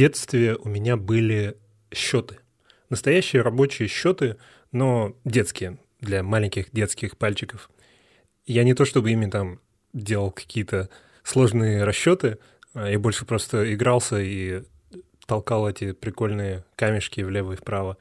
детстве у меня были счеты. Настоящие рабочие счеты, но детские, для маленьких детских пальчиков. Я не то чтобы ими там делал какие-то сложные расчеты, а я больше просто игрался и толкал эти прикольные камешки влево и вправо.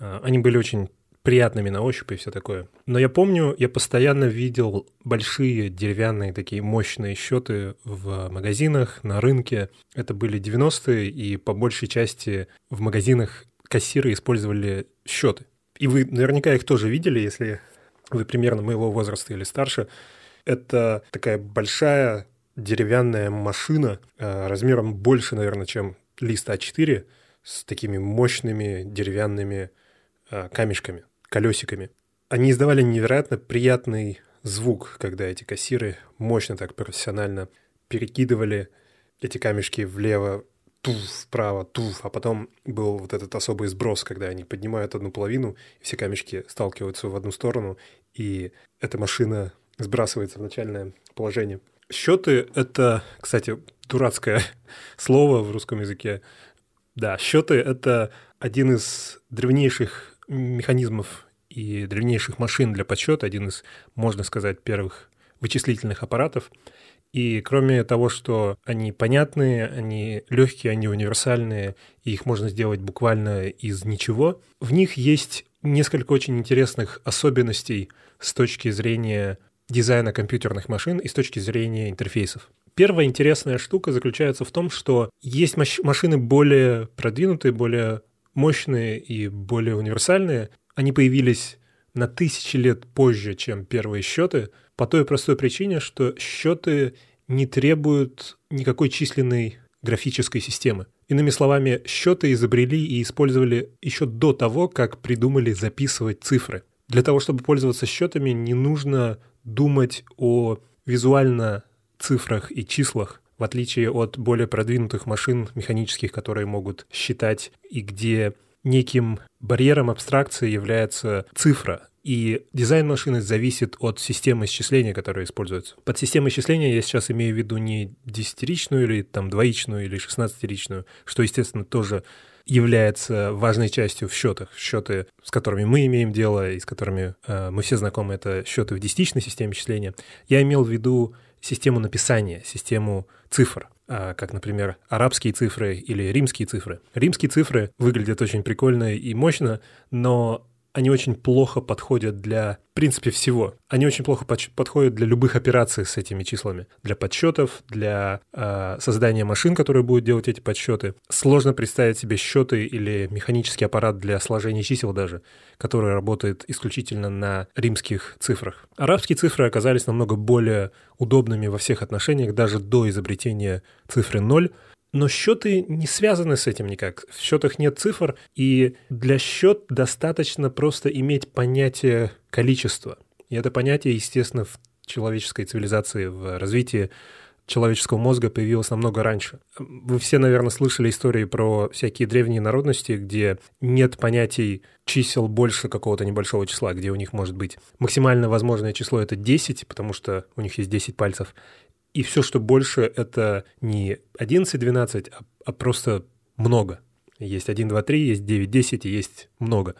А, они были очень приятными на ощупь и все такое. Но я помню, я постоянно видел большие деревянные такие мощные счеты в магазинах, на рынке. Это были 90-е, и по большей части в магазинах кассиры использовали счеты. И вы наверняка их тоже видели, если вы примерно моего возраста или старше. Это такая большая деревянная машина э, размером больше, наверное, чем лист А4 с такими мощными деревянными э, камешками, колесиками. Они издавали невероятно приятный звук, когда эти кассиры мощно так профессионально перекидывали эти камешки влево, туф, вправо, туф, а потом был вот этот особый сброс, когда они поднимают одну половину, и все камешки сталкиваются в одну сторону, и эта машина сбрасывается в начальное положение. Счеты — это, кстати, дурацкое слово в русском языке. Да, счеты — это один из древнейших механизмов и древнейших машин для подсчета, один из, можно сказать, первых вычислительных аппаратов. И кроме того, что они понятные, они легкие, они универсальные, и их можно сделать буквально из ничего, в них есть несколько очень интересных особенностей с точки зрения дизайна компьютерных машин и с точки зрения интерфейсов. Первая интересная штука заключается в том, что есть машины более продвинутые, более мощные и более универсальные. Они появились на тысячи лет позже, чем первые счеты, по той простой причине, что счеты не требуют никакой численной графической системы. Иными словами, счеты изобрели и использовали еще до того, как придумали записывать цифры. Для того, чтобы пользоваться счетами, не нужно думать о визуально цифрах и числах, в отличие от более продвинутых машин механических, которые могут считать и где неким барьером абстракции является цифра, и дизайн машины зависит от системы исчисления, которая используется. Под системой исчисления я сейчас имею в виду не десятиричную или там двоичную или шестнадцатиричную, что, естественно, тоже является важной частью в счетах. Счеты, с которыми мы имеем дело и с которыми э, мы все знакомы, это счеты в десятичной системе исчисления. Я имел в виду систему написания, систему цифр, э, как, например, арабские цифры или римские цифры. Римские цифры выглядят очень прикольно и мощно, но они очень плохо подходят для, в принципе, всего. Они очень плохо подходят для любых операций с этими числами. Для подсчетов, для э, создания машин, которые будут делать эти подсчеты. Сложно представить себе счеты или механический аппарат для сложения чисел даже, который работает исключительно на римских цифрах. Арабские цифры оказались намного более удобными во всех отношениях, даже до изобретения цифры 0, но счеты не связаны с этим никак. В счетах нет цифр, и для счет достаточно просто иметь понятие количества. И это понятие, естественно, в человеческой цивилизации, в развитии человеческого мозга появилось намного раньше. Вы все, наверное, слышали истории про всякие древние народности, где нет понятий чисел больше какого-то небольшого числа, где у них может быть максимально возможное число — это 10, потому что у них есть 10 пальцев, и все, что больше, это не 11-12, а, а просто много. Есть 1, 2, 3, есть 9, 10 и есть много.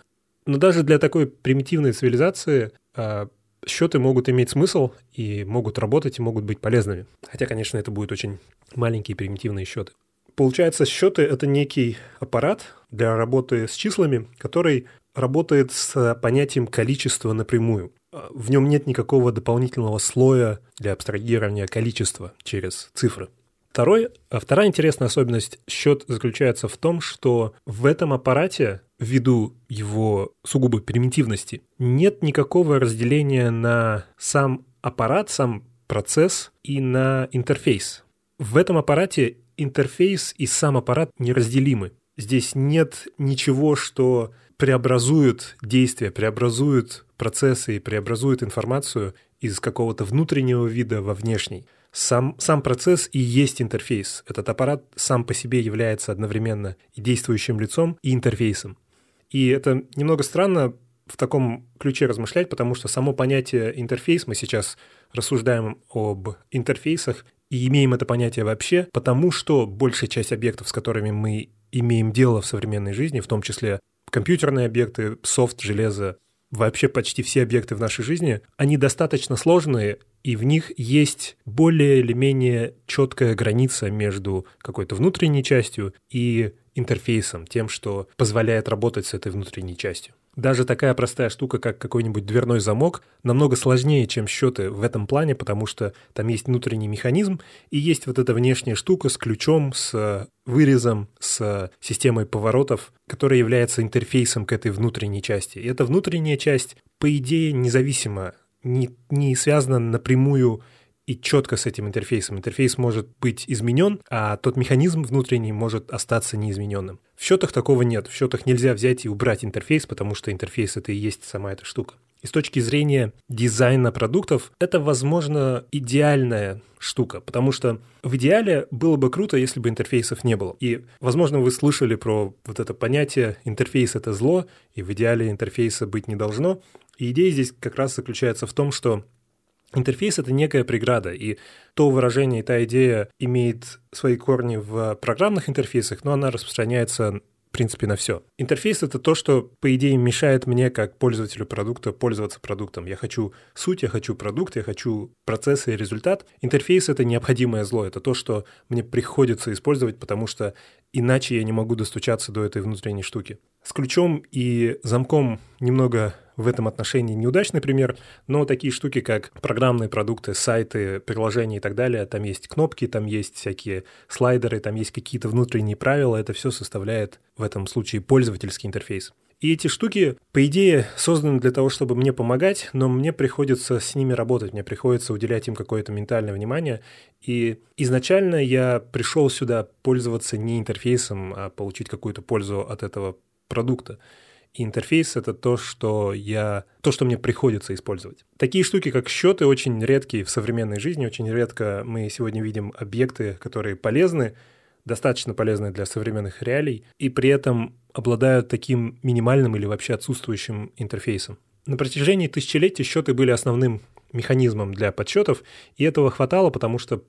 Но даже для такой примитивной цивилизации а, счеты могут иметь смысл и могут работать и могут быть полезными. Хотя, конечно, это будут очень маленькие примитивные счеты. Получается, счеты — это некий аппарат для работы с числами, который работает с понятием количества напрямую. В нем нет никакого дополнительного слоя для абстрагирования количества через цифры. Второй, а вторая интересная особенность счет заключается в том, что в этом аппарате, ввиду его сугубой примитивности, нет никакого разделения на сам аппарат, сам процесс и на интерфейс. В этом аппарате интерфейс и сам аппарат неразделимы. Здесь нет ничего, что преобразует действия, преобразует процессы и преобразует информацию из какого-то внутреннего вида во внешний. Сам, сам процесс и есть интерфейс. Этот аппарат сам по себе является одновременно и действующим лицом, и интерфейсом. И это немного странно в таком ключе размышлять, потому что само понятие интерфейс, мы сейчас рассуждаем об интерфейсах, и имеем это понятие вообще, потому что большая часть объектов, с которыми мы имеем дело в современной жизни, в том числе компьютерные объекты, софт, железо, вообще почти все объекты в нашей жизни, они достаточно сложные, и в них есть более или менее четкая граница между какой-то внутренней частью и интерфейсом, тем, что позволяет работать с этой внутренней частью. Даже такая простая штука, как какой-нибудь дверной замок, намного сложнее, чем счеты в этом плане, потому что там есть внутренний механизм и есть вот эта внешняя штука с ключом, с вырезом, с системой поворотов, которая является интерфейсом к этой внутренней части. И эта внутренняя часть, по идее, независима, не, не связана напрямую и четко с этим интерфейсом. Интерфейс может быть изменен, а тот механизм внутренний может остаться неизмененным. В счетах такого нет. В счетах нельзя взять и убрать интерфейс, потому что интерфейс это и есть сама эта штука. И с точки зрения дизайна продуктов, это, возможно, идеальная штука, потому что в идеале было бы круто, если бы интерфейсов не было. И, возможно, вы слышали про вот это понятие «интерфейс — это зло», и в идеале интерфейса быть не должно. И идея здесь как раз заключается в том, что Интерфейс — это некая преграда, и то выражение, и та идея имеет свои корни в программных интерфейсах, но она распространяется в принципе, на все. Интерфейс — это то, что, по идее, мешает мне, как пользователю продукта, пользоваться продуктом. Я хочу суть, я хочу продукт, я хочу процессы и результат. Интерфейс — это необходимое зло, это то, что мне приходится использовать, потому что иначе я не могу достучаться до этой внутренней штуки. С ключом и замком немного в этом отношении неудачный пример, но такие штуки, как программные продукты, сайты, приложения и так далее, там есть кнопки, там есть всякие слайдеры, там есть какие-то внутренние правила, это все составляет в этом случае пользовательский интерфейс. И эти штуки, по идее, созданы для того, чтобы мне помогать, но мне приходится с ними работать, мне приходится уделять им какое-то ментальное внимание. И изначально я пришел сюда пользоваться не интерфейсом, а получить какую-то пользу от этого продукта. И интерфейс — это то, что я, то, что мне приходится использовать. Такие штуки, как счеты, очень редкие в современной жизни. Очень редко мы сегодня видим объекты, которые полезны, достаточно полезны для современных реалий, и при этом обладают таким минимальным или вообще отсутствующим интерфейсом. На протяжении тысячелетий счеты были основным механизмом для подсчетов, и этого хватало, потому что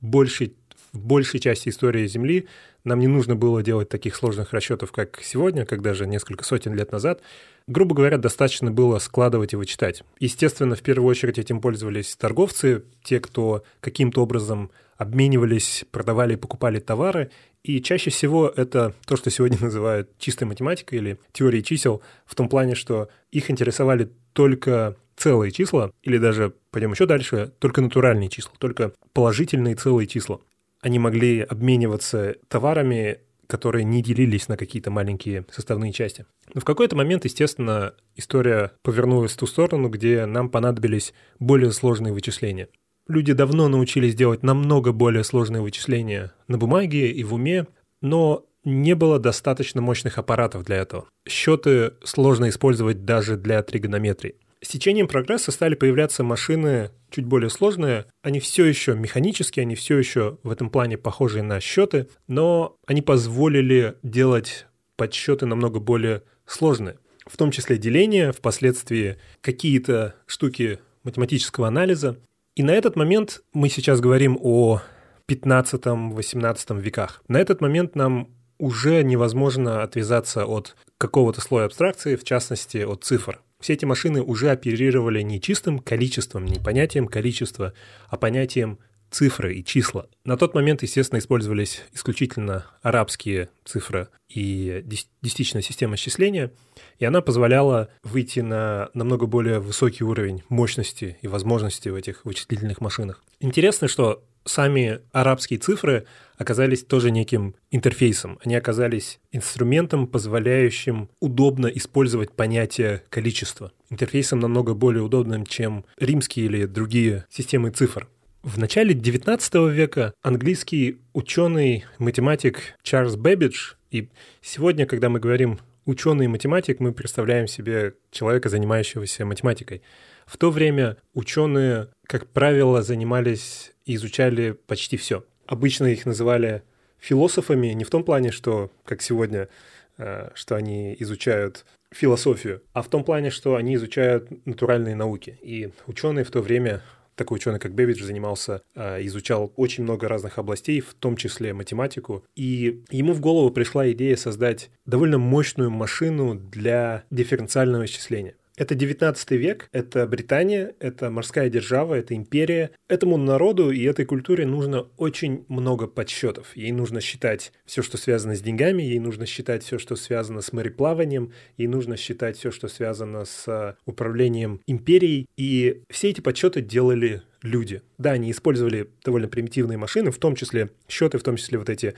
большей, в большей части истории Земли нам не нужно было делать таких сложных расчетов, как сегодня, как даже несколько сотен лет назад. Грубо говоря, достаточно было складывать и вычитать. Естественно, в первую очередь этим пользовались торговцы, те, кто каким-то образом обменивались, продавали и покупали товары. И чаще всего это то, что сегодня называют чистой математикой или теорией чисел, в том плане, что их интересовали только целые числа, или даже, пойдем еще дальше, только натуральные числа, только положительные целые числа они могли обмениваться товарами, которые не делились на какие-то маленькие составные части. Но в какой-то момент, естественно, история повернулась в ту сторону, где нам понадобились более сложные вычисления. Люди давно научились делать намного более сложные вычисления на бумаге и в уме, но не было достаточно мощных аппаратов для этого. Счеты сложно использовать даже для тригонометрии. С течением прогресса стали появляться машины чуть более сложные. Они все еще механические, они все еще в этом плане похожи на счеты, но они позволили делать подсчеты намного более сложные. В том числе деление, впоследствии какие-то штуки математического анализа. И на этот момент мы сейчас говорим о 15-18 веках. На этот момент нам уже невозможно отвязаться от какого-то слоя абстракции, в частности от цифр все эти машины уже оперировали не чистым количеством, не понятием количества, а понятием цифры и числа. На тот момент, естественно, использовались исключительно арабские цифры и десятичная система счисления, и она позволяла выйти на намного более высокий уровень мощности и возможностей в этих вычислительных машинах. Интересно, что сами арабские цифры оказались тоже неким интерфейсом. Они оказались инструментом, позволяющим удобно использовать понятие количества. Интерфейсом намного более удобным, чем римские или другие системы цифр. В начале XIX века английский ученый, математик Чарльз Бэббидж, и сегодня, когда мы говорим ученый математик, мы представляем себе человека, занимающегося математикой. В то время ученые, как правило, занимались и изучали почти все. Обычно их называли философами не в том плане, что, как сегодня, э, что они изучают философию, а в том плане, что они изучают натуральные науки. И ученые в то время такой ученый, как Бэббидж, занимался, э, изучал очень много разных областей, в том числе математику. И ему в голову пришла идея создать довольно мощную машину для дифференциального исчисления. Это 19 век, это Британия, это морская держава, это империя. Этому народу и этой культуре нужно очень много подсчетов. Ей нужно считать все, что связано с деньгами, ей нужно считать все, что связано с мореплаванием, ей нужно считать все, что связано с а, управлением империей. И все эти подсчеты делали люди. Да, они использовали довольно примитивные машины, в том числе счеты, в том числе вот эти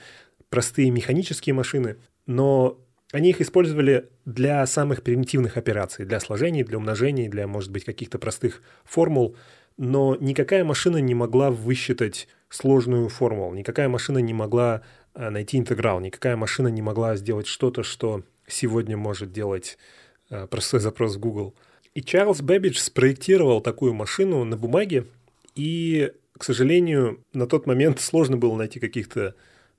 простые механические машины, но они их использовали для самых примитивных операций, для сложений, для умножений, для, может быть, каких-то простых формул, но никакая машина не могла высчитать сложную формулу, никакая машина не могла э, найти интеграл, никакая машина не могла сделать что-то, что сегодня может делать э, простой запрос в Google. И Чарльз Бэббидж спроектировал такую машину на бумаге, и, к сожалению, на тот момент сложно было найти каких-то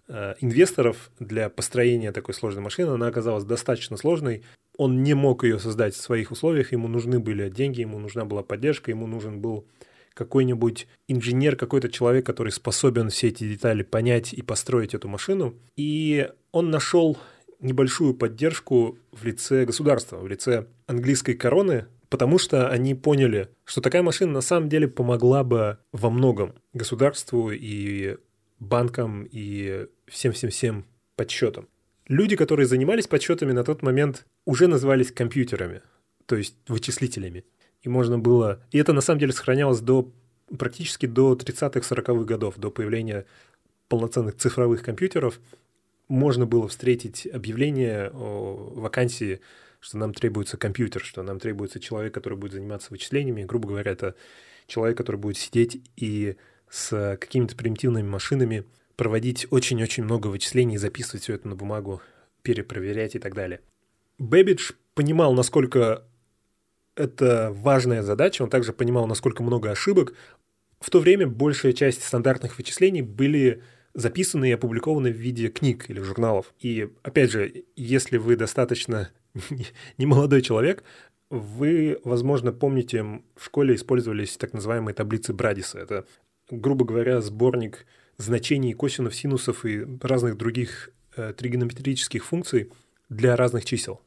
инвесторов для построения такой сложной машины. Она оказалась достаточно сложной. Он не мог ее создать в своих условиях. Ему нужны были деньги, ему нужна была поддержка, ему нужен был какой-нибудь инженер, какой-то человек, который способен все эти детали понять и построить эту машину. И он нашел небольшую поддержку в лице государства, в лице английской короны, потому что они поняли, что такая машина на самом деле помогла бы во многом государству и банкам и всем-всем-всем подсчетам. Люди, которые занимались подсчетами на тот момент, уже назывались компьютерами, то есть вычислителями. И можно было... И это на самом деле сохранялось до практически до 30-40-х годов, до появления полноценных цифровых компьютеров. Можно было встретить объявление о вакансии, что нам требуется компьютер, что нам требуется человек, который будет заниматься вычислениями. Грубо говоря, это человек, который будет сидеть и с какими-то примитивными машинами, проводить очень-очень много вычислений, записывать все это на бумагу, перепроверять и так далее. Бэббидж понимал, насколько это важная задача, он также понимал, насколько много ошибок. В то время большая часть стандартных вычислений были записаны и опубликованы в виде книг или журналов. И, опять же, если вы достаточно не молодой человек, вы, возможно, помните, в школе использовались так называемые таблицы Брадиса. Это грубо говоря, сборник значений косинов, синусов и разных других э, тригонометрических функций для разных чисел.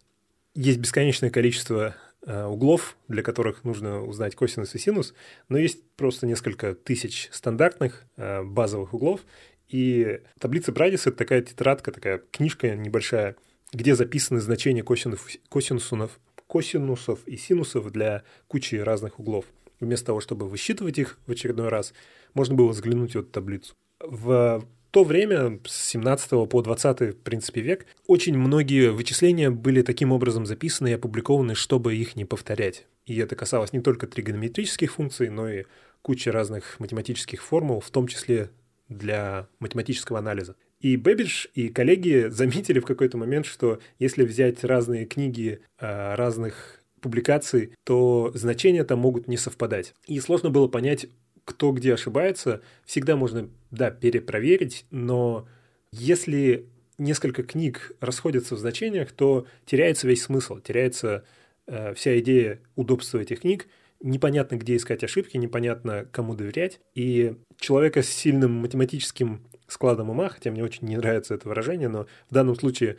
Есть бесконечное количество э, углов, для которых нужно узнать косинус и синус, но есть просто несколько тысяч стандартных э, базовых углов, и таблица Брадис – это такая тетрадка, такая книжка небольшая, где записаны значения косинусов, косинусов, косинусов и синусов для кучи разных углов. Вместо того, чтобы высчитывать их в очередной раз, можно было взглянуть в эту таблицу. В то время, с 17 по 20, в принципе, век, очень многие вычисления были таким образом записаны и опубликованы, чтобы их не повторять. И это касалось не только тригонометрических функций, но и кучи разных математических формул, в том числе для математического анализа. И Бэббидж и коллеги заметили в какой-то момент, что если взять разные книги а, разных публикаций, то значения там могут не совпадать. И сложно было понять, кто где ошибается, всегда можно, да, перепроверить, но если несколько книг расходятся в значениях, то теряется весь смысл, теряется э, вся идея удобства этих книг, непонятно, где искать ошибки, непонятно, кому доверять. И человека с сильным математическим складом ума, хотя мне очень не нравится это выражение, но в данном случае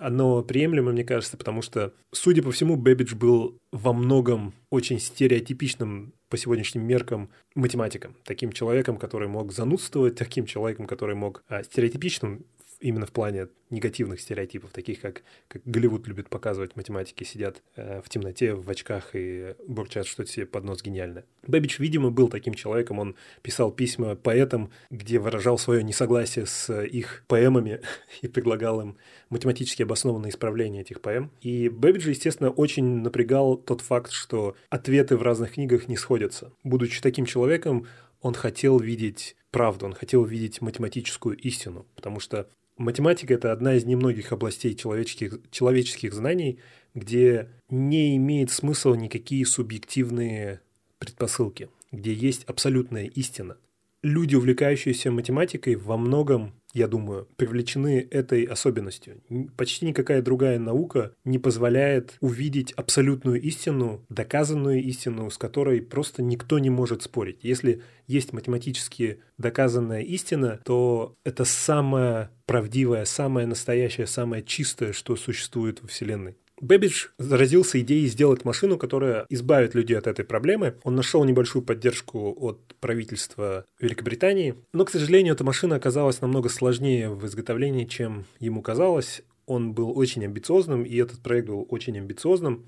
оно приемлемо, мне кажется, потому что, судя по всему, Бэббидж был во многом очень стереотипичным по сегодняшним меркам математиком, таким человеком, который мог занудствовать, таким человеком, который мог а, стереотипичным именно в плане негативных стереотипов, таких как, как Голливуд любит показывать, математики сидят э, в темноте, в очках и бурчат что-то себе под нос гениальное. Бэббидж, видимо, был таким человеком, он писал письма поэтам, где выражал свое несогласие с их поэмами и предлагал им математически обоснованные исправления этих поэм. И Бэббиджа, естественно, очень напрягал тот факт, что ответы в разных книгах не сходятся. Будучи таким человеком, он хотел видеть правду, он хотел видеть математическую истину, потому что Математика – это одна из немногих областей человеческих, человеческих знаний, где не имеет смысла никакие субъективные предпосылки, где есть абсолютная истина. Люди, увлекающиеся математикой, во многом, я думаю, привлечены этой особенностью. Почти никакая другая наука не позволяет увидеть абсолютную истину, доказанную истину, с которой просто никто не может спорить. Если есть математически доказанная истина, то это самое правдивое, самое настоящее, самое чистое, что существует во Вселенной. Бэббидж заразился идеей сделать машину, которая избавит людей от этой проблемы. Он нашел небольшую поддержку от правительства Великобритании, но, к сожалению, эта машина оказалась намного сложнее в изготовлении, чем ему казалось. Он был очень амбициозным, и этот проект был очень амбициозным,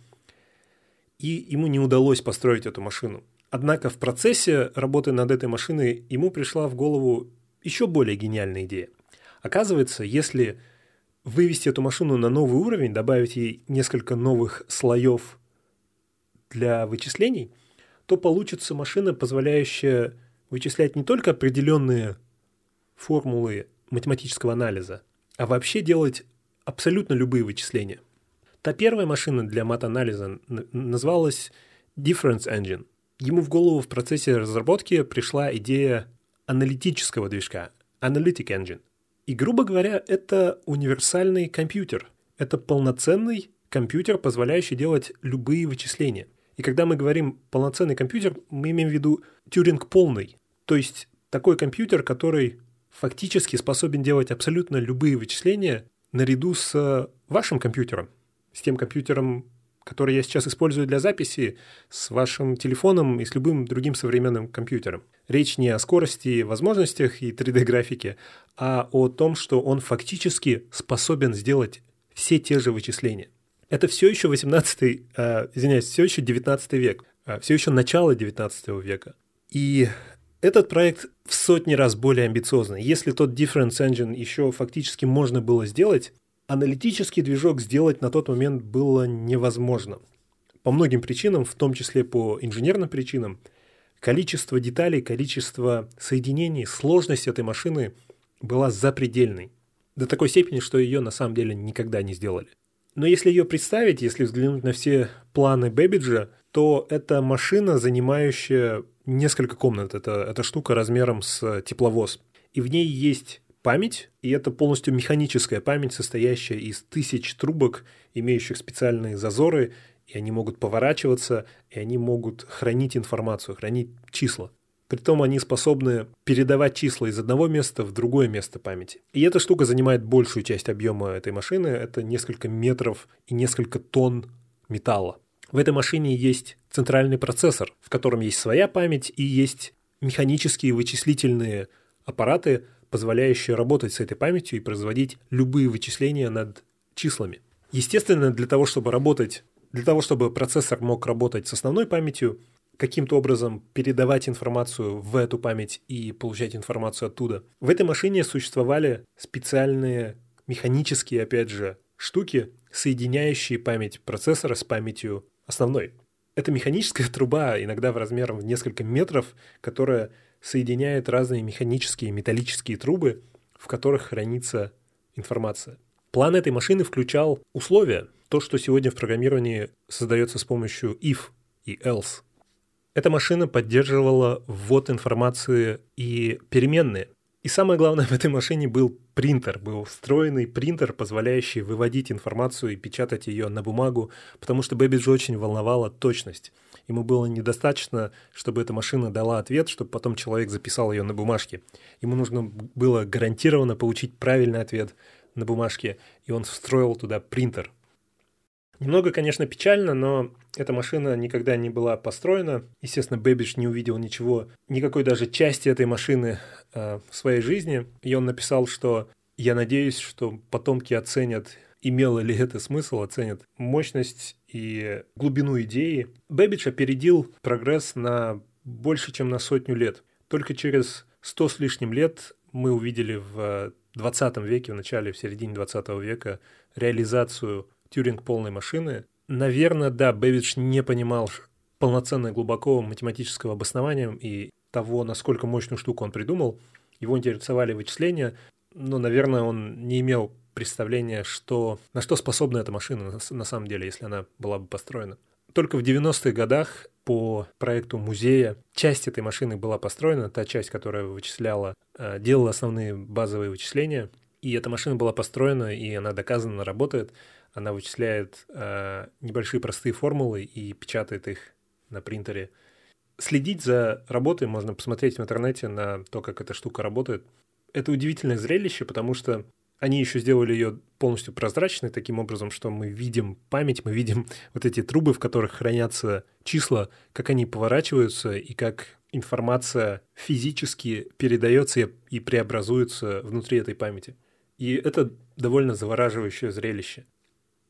и ему не удалось построить эту машину. Однако в процессе работы над этой машиной ему пришла в голову еще более гениальная идея. Оказывается, если вывести эту машину на новый уровень, добавить ей несколько новых слоев для вычислений, то получится машина, позволяющая вычислять не только определенные формулы математического анализа, а вообще делать абсолютно любые вычисления. Та первая машина для мат-анализа называлась Difference Engine. Ему в голову в процессе разработки пришла идея аналитического движка, Analytic Engine – и, грубо говоря, это универсальный компьютер. Это полноценный компьютер, позволяющий делать любые вычисления. И когда мы говорим полноценный компьютер, мы имеем в виду Тюринг полный. То есть такой компьютер, который фактически способен делать абсолютно любые вычисления наряду с вашим компьютером, с тем компьютером, который я сейчас использую для записи, с вашим телефоном и с любым другим современным компьютером. Речь не о скорости, возможностях и 3D-графике, а о том, что он фактически способен сделать все те же вычисления. Это все еще 18, э, извиняюсь, все еще 19 век, э, все еще начало 19 века. И этот проект в сотни раз более амбициозный. Если тот Difference Engine еще фактически можно было сделать, аналитический движок сделать на тот момент было невозможно. По многим причинам, в том числе по инженерным причинам, количество деталей, количество соединений, сложность этой машины была запредельной. До такой степени, что ее на самом деле никогда не сделали. Но если ее представить, если взглянуть на все планы Бэббиджа, то это машина, занимающая несколько комнат. Это, это штука размером с тепловоз. И в ней есть память, и это полностью механическая память, состоящая из тысяч трубок, имеющих специальные зазоры, и они могут поворачиваться, и они могут хранить информацию, хранить числа. Притом они способны передавать числа из одного места в другое место памяти. И эта штука занимает большую часть объема этой машины. Это несколько метров и несколько тонн металла. В этой машине есть центральный процессор, в котором есть своя память и есть механические вычислительные аппараты, позволяющие работать с этой памятью и производить любые вычисления над числами. Естественно, для того, чтобы работать, для того, чтобы процессор мог работать с основной памятью, каким-то образом передавать информацию в эту память и получать информацию оттуда. В этой машине существовали специальные механические, опять же, штуки, соединяющие память процессора с памятью основной. Это механическая труба, иногда в размером в несколько метров, которая соединяет разные механические металлические трубы, в которых хранится информация. План этой машины включал условия, то, что сегодня в программировании создается с помощью if и else. Эта машина поддерживала ввод информации и переменные. И самое главное в этой машине был принтер, был встроенный принтер, позволяющий выводить информацию и печатать ее на бумагу, потому что Бэббиджа очень волновала точность. Ему было недостаточно, чтобы эта машина дала ответ, чтобы потом человек записал ее на бумажке. Ему нужно было гарантированно получить правильный ответ на бумажке, и он встроил туда принтер. Немного, конечно, печально, но эта машина никогда не была построена. Естественно, Бэббидж не увидел ничего, никакой даже части этой машины э, в своей жизни. И он написал, что я надеюсь, что потомки оценят, имело ли это смысл, оценят мощность и глубину идеи. Бэббидж опередил прогресс на больше, чем на сотню лет. Только через сто с лишним лет мы увидели в 20 веке, в начале, в середине 20 века реализацию Тюринг полной машины, Наверное, да, Бэвидж не понимал полноценно и глубоко математического обоснования и того, насколько мощную штуку он придумал. Его интересовали вычисления, но, наверное, он не имел представления, что, на что способна эта машина на самом деле, если она была бы построена. Только в 90-х годах по проекту музея. Часть этой машины была построена, та часть, которая вычисляла, э, делала основные базовые вычисления. И эта машина была построена, и она доказанно работает. Она вычисляет э, небольшие простые формулы и печатает их на принтере. Следить за работой можно посмотреть в интернете на то, как эта штука работает. Это удивительное зрелище, потому что они еще сделали ее полностью прозрачной, таким образом, что мы видим память, мы видим вот эти трубы, в которых хранятся числа, как они поворачиваются и как информация физически передается и преобразуется внутри этой памяти. И это довольно завораживающее зрелище.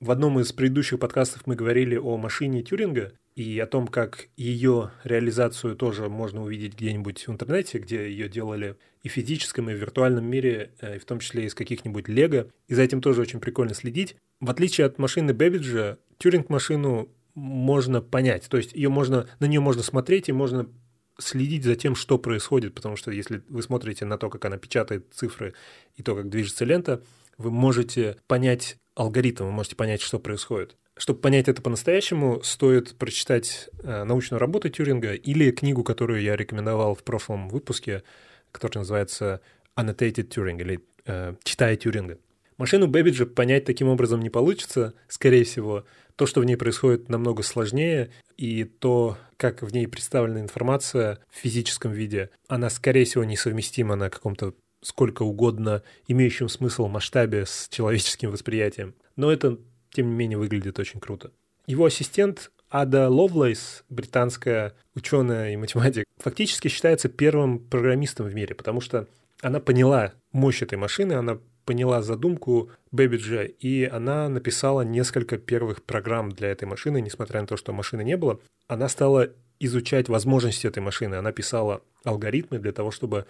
В одном из предыдущих подкастов мы говорили о машине Тюринга и о том, как ее реализацию тоже можно увидеть где-нибудь в интернете, где ее делали и в физическом, и в виртуальном мире, э, и в том числе из каких-нибудь лего. И за этим тоже очень прикольно следить. В отличие от машины Бэббиджа, Тюринг-машину можно понять. То есть ее можно, на нее можно смотреть и можно следить за тем, что происходит, потому что если вы смотрите на то, как она печатает цифры и то, как движется лента, вы можете понять алгоритм, вы можете понять, что происходит. Чтобы понять это по-настоящему, стоит прочитать э, научную работу Тюринга или книгу, которую я рекомендовал в прошлом выпуске, которая называется Annotated Turing или э, «Читая Тюринга». Машину Бэббиджа понять таким образом не получится, скорее всего. То, что в ней происходит, намного сложнее, и то, как в ней представлена информация в физическом виде, она, скорее всего, несовместима на каком-то сколько угодно имеющем смысл масштабе с человеческим восприятием. Но это, тем не менее, выглядит очень круто. Его ассистент Ада Ловлейс, британская ученая и математик, фактически считается первым программистом в мире, потому что она поняла мощь этой машины, она поняла задумку Бэбиджа, и она написала несколько первых программ для этой машины, несмотря на то, что машины не было. Она стала изучать возможности этой машины, она писала алгоритмы для того, чтобы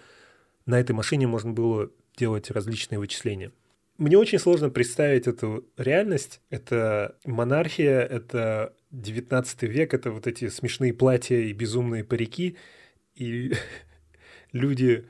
на этой машине можно было делать различные вычисления. Мне очень сложно представить эту реальность. Это монархия, это 19 век, это вот эти смешные платья и безумные парики, и люди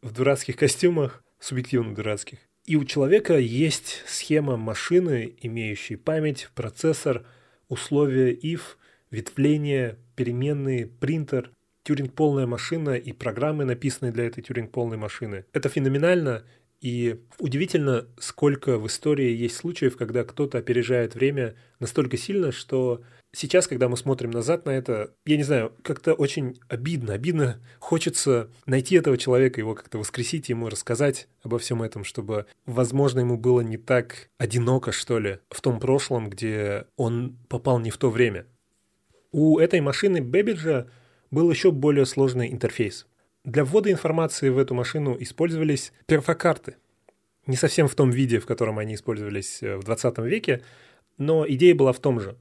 в дурацких костюмах, субъективно дурацких. И у человека есть схема машины, имеющей память, процессор, условия if, ветвление, переменные, принтер, Тюринг полная машина и программы, написанные для этой Тюринг полной машины. Это феноменально, и удивительно, сколько в истории есть случаев, когда кто-то опережает время настолько сильно, что сейчас, когда мы смотрим назад на это, я не знаю, как-то очень обидно. Обидно хочется найти этого человека, его как-то воскресить, ему рассказать обо всем этом, чтобы, возможно, ему было не так одиноко, что ли, в том прошлом, где он попал не в то время. У этой машины Бэбиджа был еще более сложный интерфейс. Для ввода информации в эту машину использовались перфокарты. Не совсем в том виде, в котором они использовались э, в 20 веке, но идея была в том же.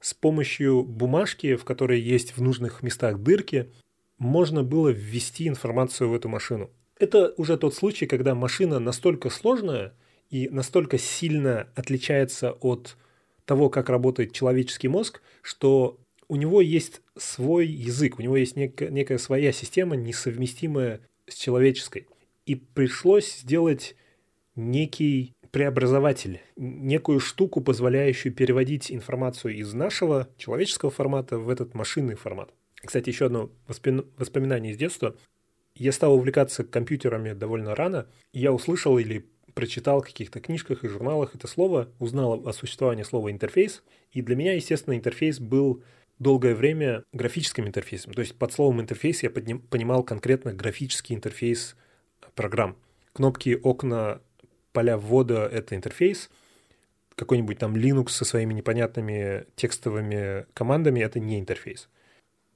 С помощью бумажки, в которой есть в нужных местах дырки, можно было ввести информацию в эту машину. Это уже тот случай, когда машина настолько сложная и настолько сильно отличается от того, как работает человеческий мозг, что у него есть свой язык, у него есть некая, некая своя система, несовместимая с человеческой. И пришлось сделать некий преобразователь, некую штуку, позволяющую переводить информацию из нашего человеческого формата в этот машинный формат. Кстати, еще одно воспоминание из детства. Я стал увлекаться компьютерами довольно рано. Я услышал или прочитал в каких-то книжках и журналах это слово, узнал о существовании слова интерфейс. И для меня, естественно, интерфейс был долгое время графическим интерфейсом. То есть под словом интерфейс я подним, понимал конкретно графический интерфейс программ. Кнопки, окна, поля ввода — это интерфейс. Какой-нибудь там Linux со своими непонятными текстовыми командами — это не интерфейс.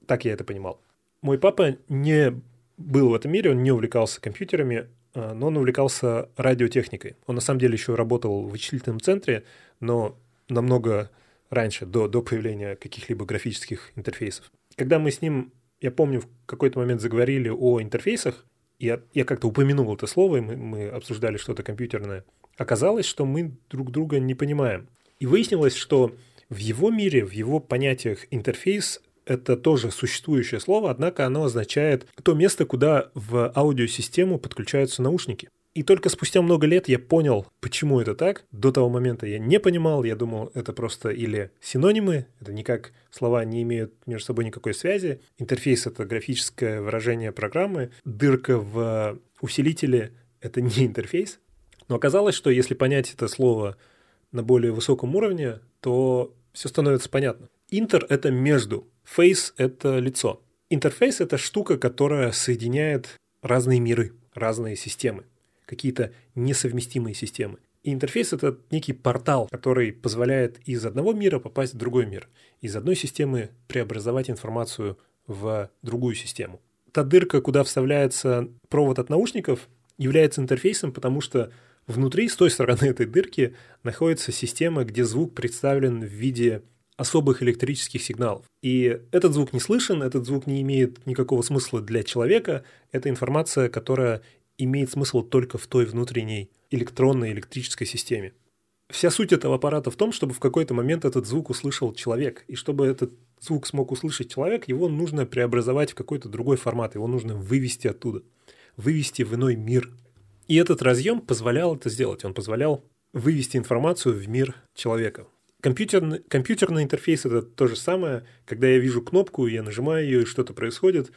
Так я это понимал. Мой папа не был в этом мире, он не увлекался компьютерами, а, но он увлекался радиотехникой. Он на самом деле еще работал в вычислительном центре, но намного раньше, до, до появления каких-либо графических интерфейсов. Когда мы с ним, я помню, в какой-то момент заговорили о интерфейсах, я, я как-то упомянул это слово, и мы, мы обсуждали что-то компьютерное. Оказалось, что мы друг друга не понимаем. И выяснилось, что в его мире, в его понятиях интерфейс это тоже существующее слово, однако оно означает то место, куда в аудиосистему подключаются наушники. И только спустя много лет я понял, почему это так. До того момента я не понимал, я думал, это просто или синонимы, это никак слова не имеют между собой никакой связи. Интерфейс — это графическое выражение программы, дырка в усилителе — это не интерфейс. Но оказалось, что если понять это слово на более высоком уровне, то все становится понятно. Интер — это между, фейс — это лицо. Интерфейс — это штука, которая соединяет разные миры, разные системы какие-то несовместимые системы. И интерфейс — это некий портал, который позволяет из одного мира попасть в другой мир, из одной системы преобразовать информацию в другую систему. Та дырка, куда вставляется провод от наушников, является интерфейсом, потому что внутри, с той стороны этой дырки, находится система, где звук представлен в виде особых электрических сигналов. И этот звук не слышен, этот звук не имеет никакого смысла для человека. Это информация, которая имеет смысл только в той внутренней электронной электрической системе. Вся суть этого аппарата в том, чтобы в какой-то момент этот звук услышал человек. И чтобы этот звук смог услышать человек, его нужно преобразовать в какой-то другой формат, его нужно вывести оттуда, вывести в иной мир. И этот разъем позволял это сделать, он позволял вывести информацию в мир человека. Компьютерный, компьютерный интерфейс – это то же самое. Когда я вижу кнопку, я нажимаю ее, и что-то происходит,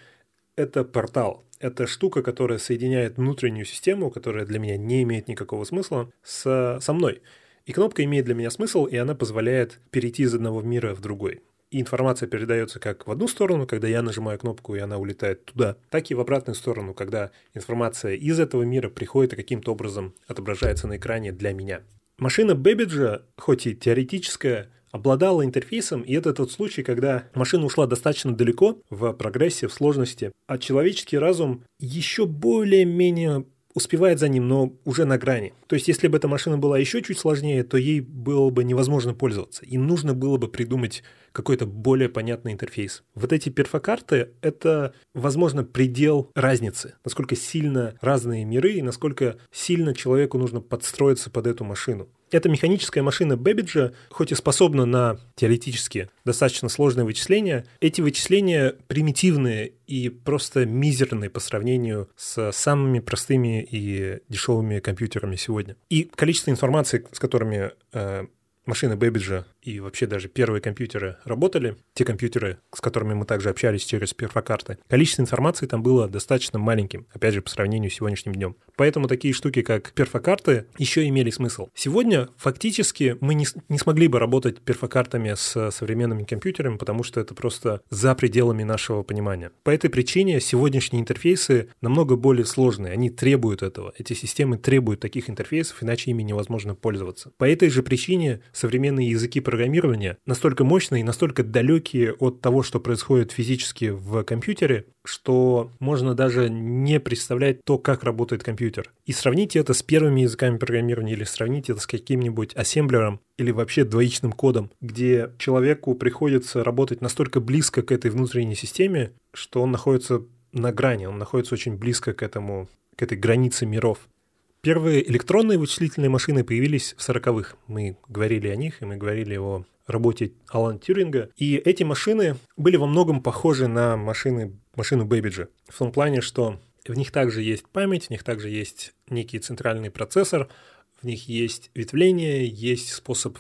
это портал. Это штука, которая соединяет внутреннюю систему, которая для меня не имеет никакого смысла, с, со мной. И кнопка имеет для меня смысл, и она позволяет перейти из одного мира в другой. И информация передается как в одну сторону, когда я нажимаю кнопку, и она улетает туда, так и в обратную сторону, когда информация из этого мира приходит и каким-то образом отображается на экране для меня. Машина Бэббиджа, хоть и теоретическая, обладала интерфейсом, и это тот случай, когда машина ушла достаточно далеко в прогрессе, в сложности, а человеческий разум еще более-менее успевает за ним, но уже на грани. То есть, если бы эта машина была еще чуть сложнее, то ей было бы невозможно пользоваться. И нужно было бы придумать какой-то более понятный интерфейс. Вот эти перфокарты — это, возможно, предел разницы. Насколько сильно разные миры и насколько сильно человеку нужно подстроиться под эту машину. Эта механическая машина Бэббиджа, хоть и способна на теоретически достаточно сложные вычисления, эти вычисления примитивные и просто мизерные по сравнению с самыми простыми и дешевыми компьютерами сегодня. И количество информации, с которыми э, машины Бэббиджа и вообще даже первые компьютеры работали, те компьютеры, с которыми мы также общались через перфокарты, количество информации там было достаточно маленьким, опять же, по сравнению с сегодняшним днем. Поэтому такие штуки, как перфокарты, еще имели смысл. Сегодня фактически мы не, не смогли бы работать перфокартами с современными компьютерами, потому что это просто за пределами нашего понимания. По этой причине сегодняшние интерфейсы намного более сложные, они требуют этого. Эти системы требуют таких интерфейсов, иначе ими невозможно пользоваться. По этой же причине современные языки программирования настолько мощные и настолько далекие от того, что происходит физически в компьютере, что можно даже не представлять то, как работает компьютер. И сравните это с первыми языками программирования или сравните это с каким-нибудь ассемблером или вообще двоичным кодом, где человеку приходится работать настолько близко к этой внутренней системе, что он находится на грани, он находится очень близко к этому, к этой границе миров. Первые электронные вычислительные машины появились в 40-х. Мы говорили о них, и мы говорили о работе Алана Тюринга. И эти машины были во многом похожи на машины, машину Бэббиджа. В том плане, что в них также есть память, в них также есть некий центральный процессор, в них есть ветвление, есть способ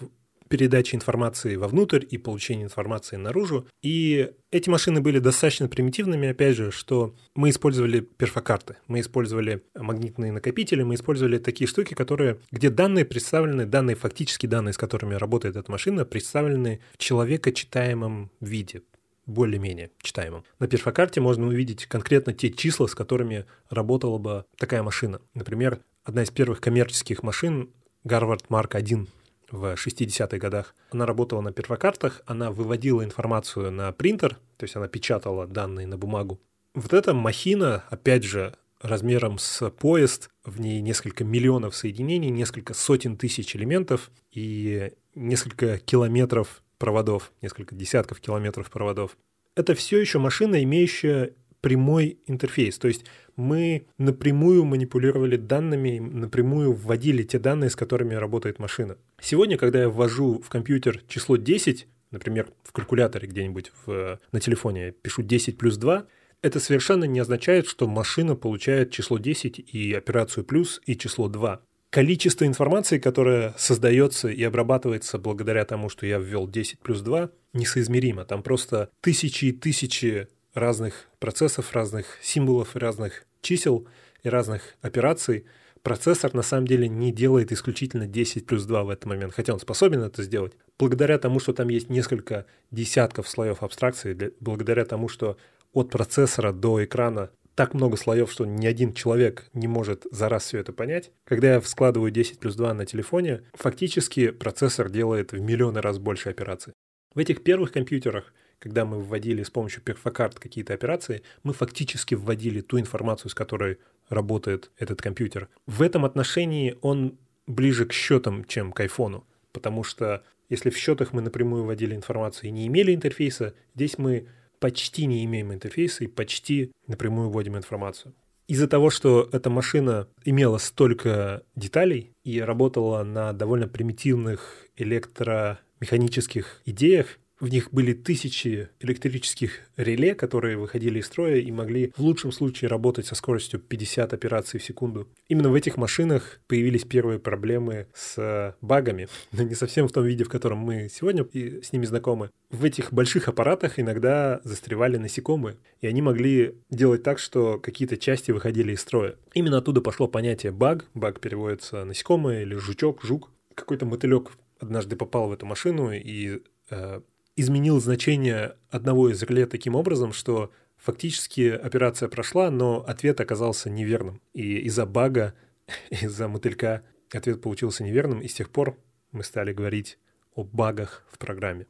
передачи информации вовнутрь и получения информации наружу. И эти машины были достаточно примитивными, опять же, что мы использовали перфокарты, мы использовали магнитные накопители, мы использовали такие штуки, которые, где данные представлены, данные, фактически данные, с которыми работает эта машина, представлены в человека читаемом виде более-менее читаемым. На перфокарте можно увидеть конкретно те числа, с которыми работала бы такая машина. Например, одна из первых коммерческих машин Гарвард Марк 1 в 60-х годах. Она работала на перфокартах, она выводила информацию на принтер, то есть она печатала данные на бумагу. Вот эта махина, опять же, размером с поезд, в ней несколько миллионов соединений, несколько сотен тысяч элементов и несколько километров проводов, несколько десятков километров проводов. Это все еще машина, имеющая прямой интерфейс. То есть мы напрямую манипулировали данными, напрямую вводили те данные, с которыми работает машина. Сегодня, когда я ввожу в компьютер число 10, например, в калькуляторе где-нибудь в, на телефоне, пишу 10 плюс 2, это совершенно не означает, что машина получает число 10 и операцию плюс и число 2. Количество информации, которое создается и обрабатывается благодаря тому, что я ввел 10 плюс 2, несоизмеримо. Там просто тысячи и тысячи разных процессов, разных символов, разных чисел и разных операций. Процессор на самом деле не делает исключительно 10 плюс 2 в этот момент, хотя он способен это сделать. Благодаря тому, что там есть несколько десятков слоев абстракции, благодаря тому, что от процессора до экрана так много слоев, что ни один человек не может за раз все это понять. Когда я складываю 10 плюс 2 на телефоне, фактически процессор делает в миллионы раз больше операций. В этих первых компьютерах, когда мы вводили с помощью перфокарт какие-то операции, мы фактически вводили ту информацию, с которой работает этот компьютер. В этом отношении он ближе к счетам, чем к айфону, потому что если в счетах мы напрямую вводили информацию и не имели интерфейса, здесь мы почти не имеем интерфейса и почти напрямую вводим информацию. Из-за того, что эта машина имела столько деталей и работала на довольно примитивных электромеханических идеях, в них были тысячи электрических реле, которые выходили из строя и могли в лучшем случае работать со скоростью 50 операций в секунду. Именно в этих машинах появились первые проблемы с багами, но не совсем в том виде, в котором мы сегодня с ними знакомы. В этих больших аппаратах иногда застревали насекомые, и они могли делать так, что какие-то части выходили из строя. Именно оттуда пошло понятие баг. Баг переводится насекомое или жучок, жук. Какой-то мотылек однажды попал в эту машину и э, изменил значение одного из реле таким образом, что фактически операция прошла, но ответ оказался неверным. И из-за бага, из-за мотылька ответ получился неверным, и с тех пор мы стали говорить о багах в программе.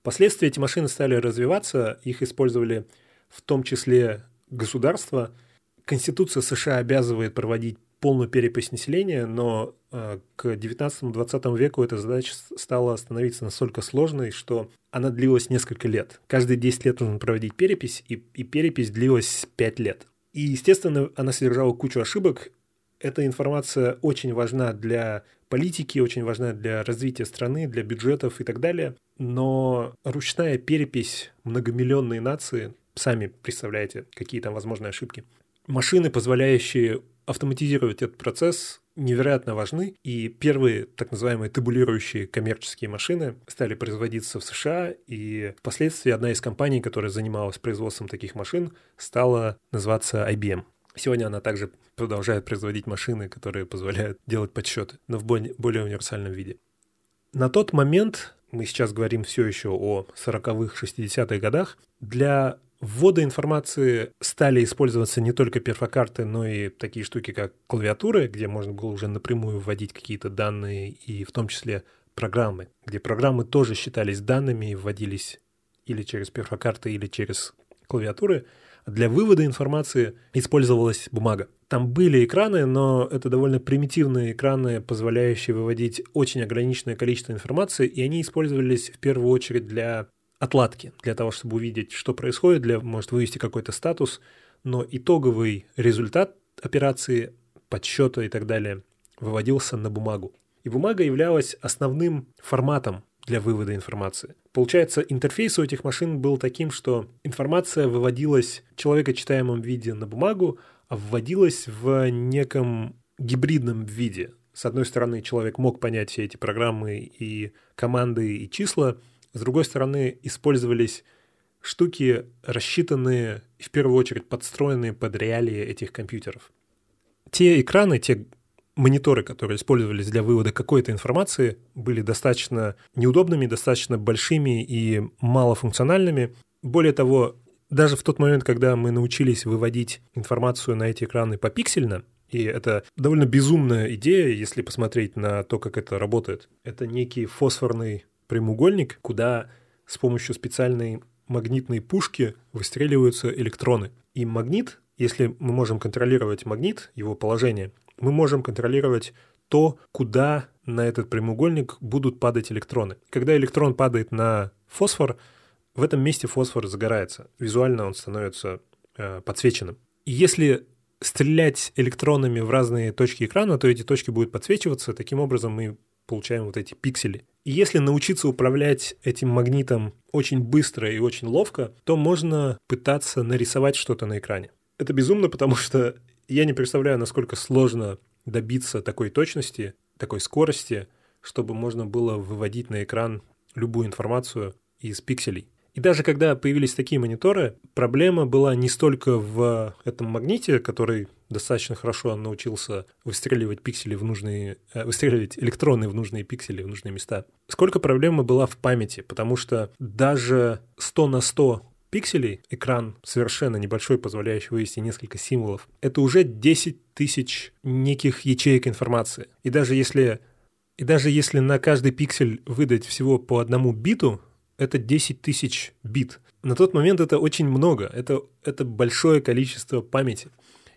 Впоследствии эти машины стали развиваться, их использовали в том числе государства. Конституция США обязывает проводить полную перепись населения, но э, к 19-20 веку эта задача стала становиться настолько сложной, что она длилась несколько лет. Каждые 10 лет нужно проводить перепись, и, и перепись длилась 5 лет. И, естественно, она содержала кучу ошибок. Эта информация очень важна для политики, очень важна для развития страны, для бюджетов и так далее. Но ручная перепись многомиллионной нации, сами представляете, какие там возможные ошибки. Машины, позволяющие автоматизировать этот процесс невероятно важны, и первые так называемые табулирующие коммерческие машины стали производиться в США, и впоследствии одна из компаний, которая занималась производством таких машин, стала называться IBM. Сегодня она также продолжает производить машины, которые позволяют делать подсчеты, но в более, универсальном виде. На тот момент, мы сейчас говорим все еще о 40-х, 60-х годах, для ввода информации стали использоваться не только перфокарты, но и такие штуки, как клавиатуры, где можно было уже напрямую вводить какие-то данные, и в том числе программы, где программы тоже считались данными и вводились или через перфокарты, или через клавиатуры. Для вывода информации использовалась бумага. Там были экраны, но это довольно примитивные экраны, позволяющие выводить очень ограниченное количество информации, и они использовались в первую очередь для отладки для того, чтобы увидеть, что происходит, для, может, вывести какой-то статус, но итоговый результат операции, подсчета и так далее выводился на бумагу. И бумага являлась основным форматом для вывода информации. Получается, интерфейс у этих машин был таким, что информация выводилась в человекочитаемом виде на бумагу, а вводилась в неком гибридном виде. С одной стороны, человек мог понять все эти программы и команды и числа, с другой стороны, использовались штуки, рассчитанные, в первую очередь подстроенные под реалии этих компьютеров. Те экраны, те мониторы, которые использовались для вывода какой-то информации, были достаточно неудобными, достаточно большими и малофункциональными. Более того, даже в тот момент, когда мы научились выводить информацию на эти экраны попиксельно, и это довольно безумная идея, если посмотреть на то, как это работает. Это некий фосфорный прямоугольник, куда с помощью специальной магнитной пушки выстреливаются электроны. И магнит, если мы можем контролировать магнит, его положение, мы можем контролировать то, куда на этот прямоугольник будут падать электроны. Когда электрон падает на фосфор, в этом месте фосфор загорается. Визуально он становится э, подсвеченным. И если стрелять электронами в разные точки экрана, то эти точки будут подсвечиваться. Таким образом мы получаем вот эти пиксели. И если научиться управлять этим магнитом очень быстро и очень ловко, то можно пытаться нарисовать что-то на экране. Это безумно, потому что я не представляю, насколько сложно добиться такой точности, такой скорости, чтобы можно было выводить на экран любую информацию из пикселей. И даже когда появились такие мониторы, проблема была не столько в этом магните, который достаточно хорошо научился выстреливать пиксели в нужные, э, выстреливать электроны в нужные пиксели, в нужные места, сколько проблема была в памяти, потому что даже 100 на 100 пикселей, экран совершенно небольшой, позволяющий вывести несколько символов, это уже 10 тысяч неких ячеек информации. И даже если и даже если на каждый пиксель выдать всего по одному биту, это 10 тысяч бит. На тот момент это очень много, это, это большое количество памяти.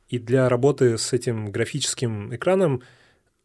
И для работы с этим графическим экраном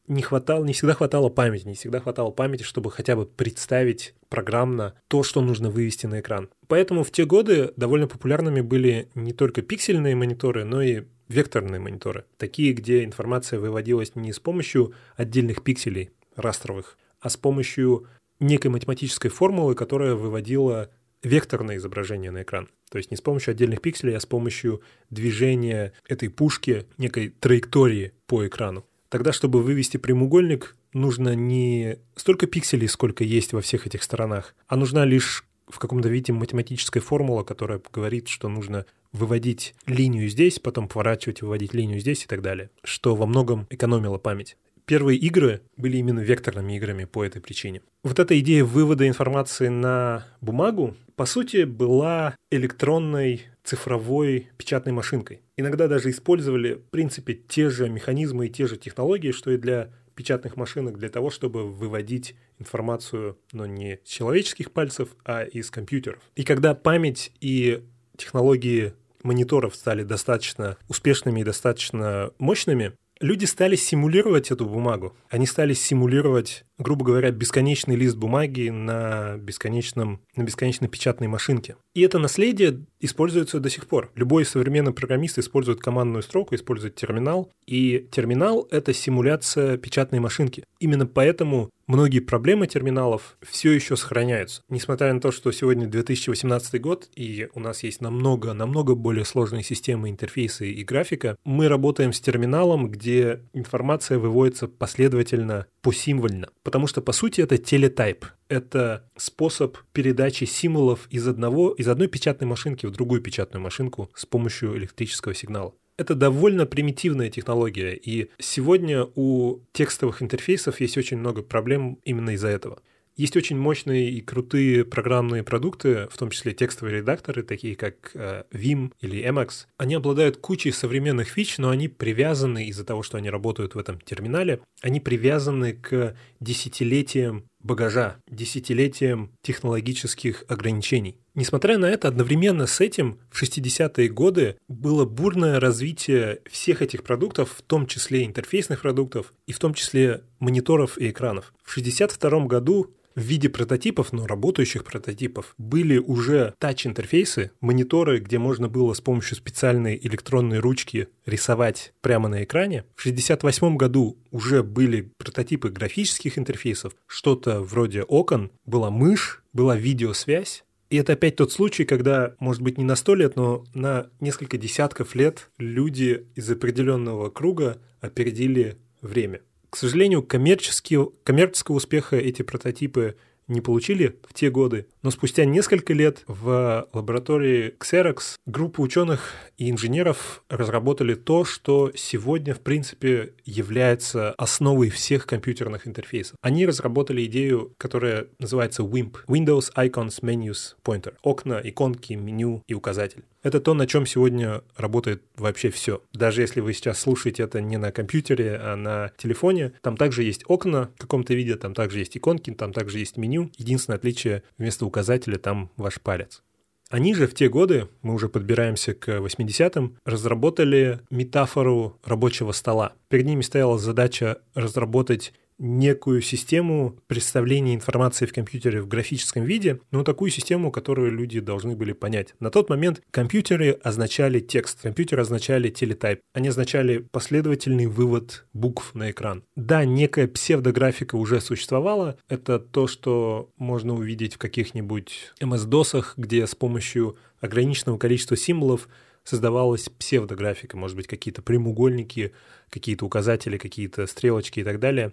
не хватало, не всегда хватало памяти, не всегда хватало памяти, чтобы хотя бы представить программно то, что нужно вывести на экран. Поэтому в те годы довольно популярными были не только пиксельные мониторы, но и векторные мониторы. Такие, где информация выводилась не с помощью отдельных пикселей растровых, а с помощью некой математической формулы, которая выводила векторное изображение на экран. То есть не с помощью отдельных пикселей, а с помощью движения этой пушки, некой траектории по экрану. Тогда, чтобы вывести прямоугольник, нужно не столько пикселей, сколько есть во всех этих сторонах, а нужна лишь в каком-то виде математическая формула, которая говорит, что нужно выводить линию здесь, потом поворачивать, выводить линию здесь и так далее, что во многом экономило память первые игры были именно векторными играми по этой причине. Вот эта идея вывода информации на бумагу, по сути, была электронной цифровой печатной машинкой. Иногда даже использовали, в принципе, те же механизмы и те же технологии, что и для печатных машинок, для того, чтобы выводить информацию, но не с человеческих пальцев, а из компьютеров. И когда память и технологии мониторов стали достаточно успешными и достаточно мощными, люди стали симулировать эту бумагу. Они стали симулировать, грубо говоря, бесконечный лист бумаги на, бесконечном, на бесконечной печатной машинке. И это наследие используется до сих пор. Любой современный программист использует командную строку, использует терминал. И терминал — это симуляция печатной машинки. Именно поэтому многие проблемы терминалов все еще сохраняются. Несмотря на то, что сегодня 2018 год, и у нас есть намного, намного более сложные системы, интерфейсы и графика, мы работаем с терминалом, где информация выводится последовательно, посимвольно. Потому что, по сути, это телетайп. Это способ передачи символов из, одного, из одной печатной машинки в другую печатную машинку с помощью электрического сигнала. Это довольно примитивная технология, и сегодня у текстовых интерфейсов есть очень много проблем именно из-за этого. Есть очень мощные и крутые программные продукты, в том числе текстовые редакторы, такие как э, Vim или Emacs. Они обладают кучей современных фич, но они привязаны из-за того, что они работают в этом терминале, они привязаны к десятилетиям багажа, десятилетиям технологических ограничений. Несмотря на это, одновременно с этим в 60-е годы было бурное развитие всех этих продуктов, в том числе интерфейсных продуктов и в том числе мониторов и экранов. В 62 году в виде прототипов, но работающих прототипов, были уже тач-интерфейсы, мониторы, где можно было с помощью специальной электронной ручки рисовать прямо на экране. В 1968 году уже были прототипы графических интерфейсов, что-то вроде окон, была мышь, была видеосвязь, и это опять тот случай, когда, может быть, не на сто лет, но на несколько десятков лет люди из определенного круга опередили время. К сожалению, коммерческого успеха эти прототипы не получили в те годы, но спустя несколько лет в лаборатории Xerox группа ученых и инженеров разработали то, что сегодня, в принципе, является основой всех компьютерных интерфейсов. Они разработали идею, которая называется WIMP — Windows Icons Menus Pointer — окна, иконки, меню и указатель. Это то, на чем сегодня работает вообще все. Даже если вы сейчас слушаете это не на компьютере, а на телефоне, там также есть окна в каком-то виде, там также есть иконки, там также есть меню. Единственное отличие вместо указателя там ваш палец. Они же в те годы, мы уже подбираемся к 80-м, разработали метафору рабочего стола. Перед ними стояла задача разработать некую систему представления информации в компьютере в графическом виде, но такую систему, которую люди должны были понять. На тот момент компьютеры означали текст, компьютеры означали телетайп, они означали последовательный вывод букв на экран. Да, некая псевдографика уже существовала, это то, что можно увидеть в каких-нибудь MS-досах, где с помощью ограниченного количества символов создавалась псевдографика, может быть, какие-то прямоугольники, какие-то указатели, какие-то стрелочки и так далее.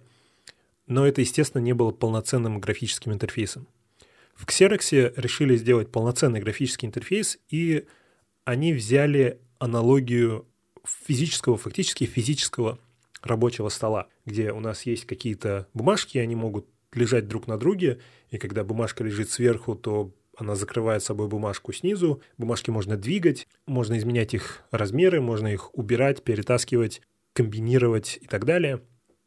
Но это, естественно, не было полноценным графическим интерфейсом. В Xerox решили сделать полноценный графический интерфейс, и они взяли аналогию физического, фактически физического рабочего стола, где у нас есть какие-то бумажки, они могут лежать друг на друге, и когда бумажка лежит сверху, то она закрывает собой бумажку снизу. Бумажки можно двигать, можно изменять их размеры, можно их убирать, перетаскивать, комбинировать и так далее.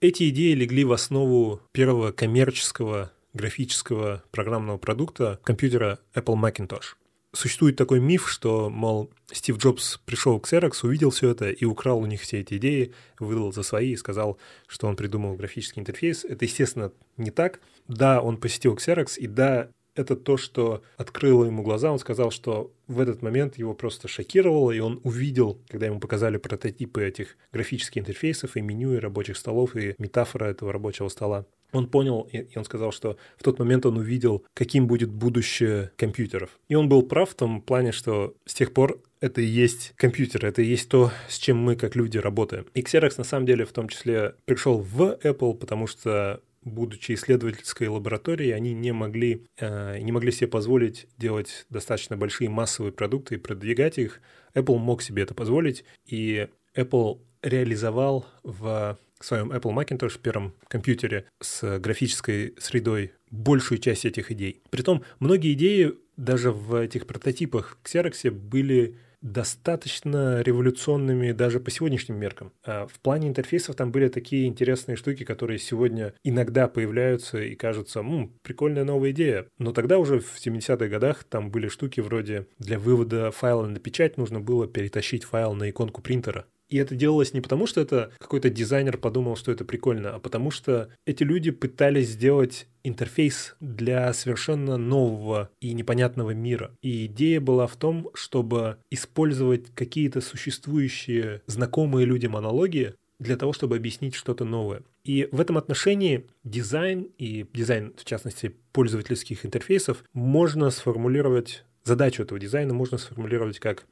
Эти идеи легли в основу первого коммерческого графического программного продукта компьютера Apple Macintosh. Существует такой миф, что, мол, Стив Джобс пришел к Xerox, увидел все это и украл у них все эти идеи, выдал за свои и сказал, что он придумал графический интерфейс. Это, естественно, не так. Да, он посетил Xerox, и да, это то, что открыло ему глаза. Он сказал, что в этот момент его просто шокировало, и он увидел, когда ему показали прототипы этих графических интерфейсов и меню, и рабочих столов, и метафора этого рабочего стола. Он понял, и он сказал, что в тот момент он увидел, каким будет будущее компьютеров. И он был прав в том плане, что с тех пор это и есть компьютер, это и есть то, с чем мы как люди работаем. И Xerox на самом деле в том числе пришел в Apple, потому что будучи исследовательской лабораторией, они не могли, э, не могли себе позволить делать достаточно большие массовые продукты и продвигать их. Apple мог себе это позволить, и Apple реализовал в своем Apple Macintosh, первом компьютере с графической средой, большую часть этих идей. Притом, многие идеи даже в этих прототипах Xerox были достаточно революционными даже по сегодняшним меркам. А в плане интерфейсов там были такие интересные штуки, которые сегодня иногда появляются и кажутся, м, прикольная новая идея. Но тогда уже в 70-х годах там были штуки вроде для вывода файла на печать нужно было перетащить файл на иконку принтера. И это делалось не потому, что это какой-то дизайнер подумал, что это прикольно, а потому что эти люди пытались сделать интерфейс для совершенно нового и непонятного мира. И идея была в том, чтобы использовать какие-то существующие, знакомые людям аналогии для того, чтобы объяснить что-то новое. И в этом отношении дизайн и дизайн, в частности, пользовательских интерфейсов можно сформулировать Задачу этого дизайна можно сформулировать как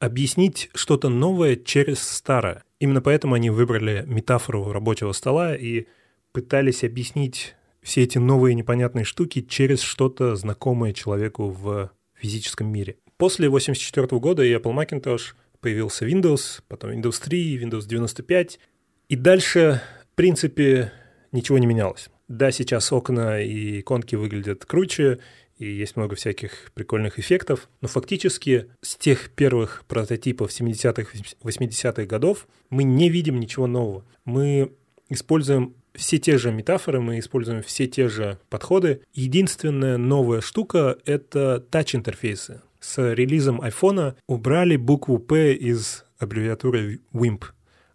объяснить что-то новое через старое. Именно поэтому они выбрали метафору рабочего стола и пытались объяснить все эти новые непонятные штуки через что-то знакомое человеку в физическом мире. После 1984 года и Apple Macintosh появился Windows, потом Windows 3, Windows 95, и дальше, в принципе, ничего не менялось. Да, сейчас окна и иконки выглядят круче, и есть много всяких прикольных эффектов. Но фактически с тех первых прототипов 70-х, 80-х годов мы не видим ничего нового. Мы используем все те же метафоры, мы используем все те же подходы. Единственная новая штука — это тач-интерфейсы. С релизом iPhone убрали букву P из аббревиатуры WIMP.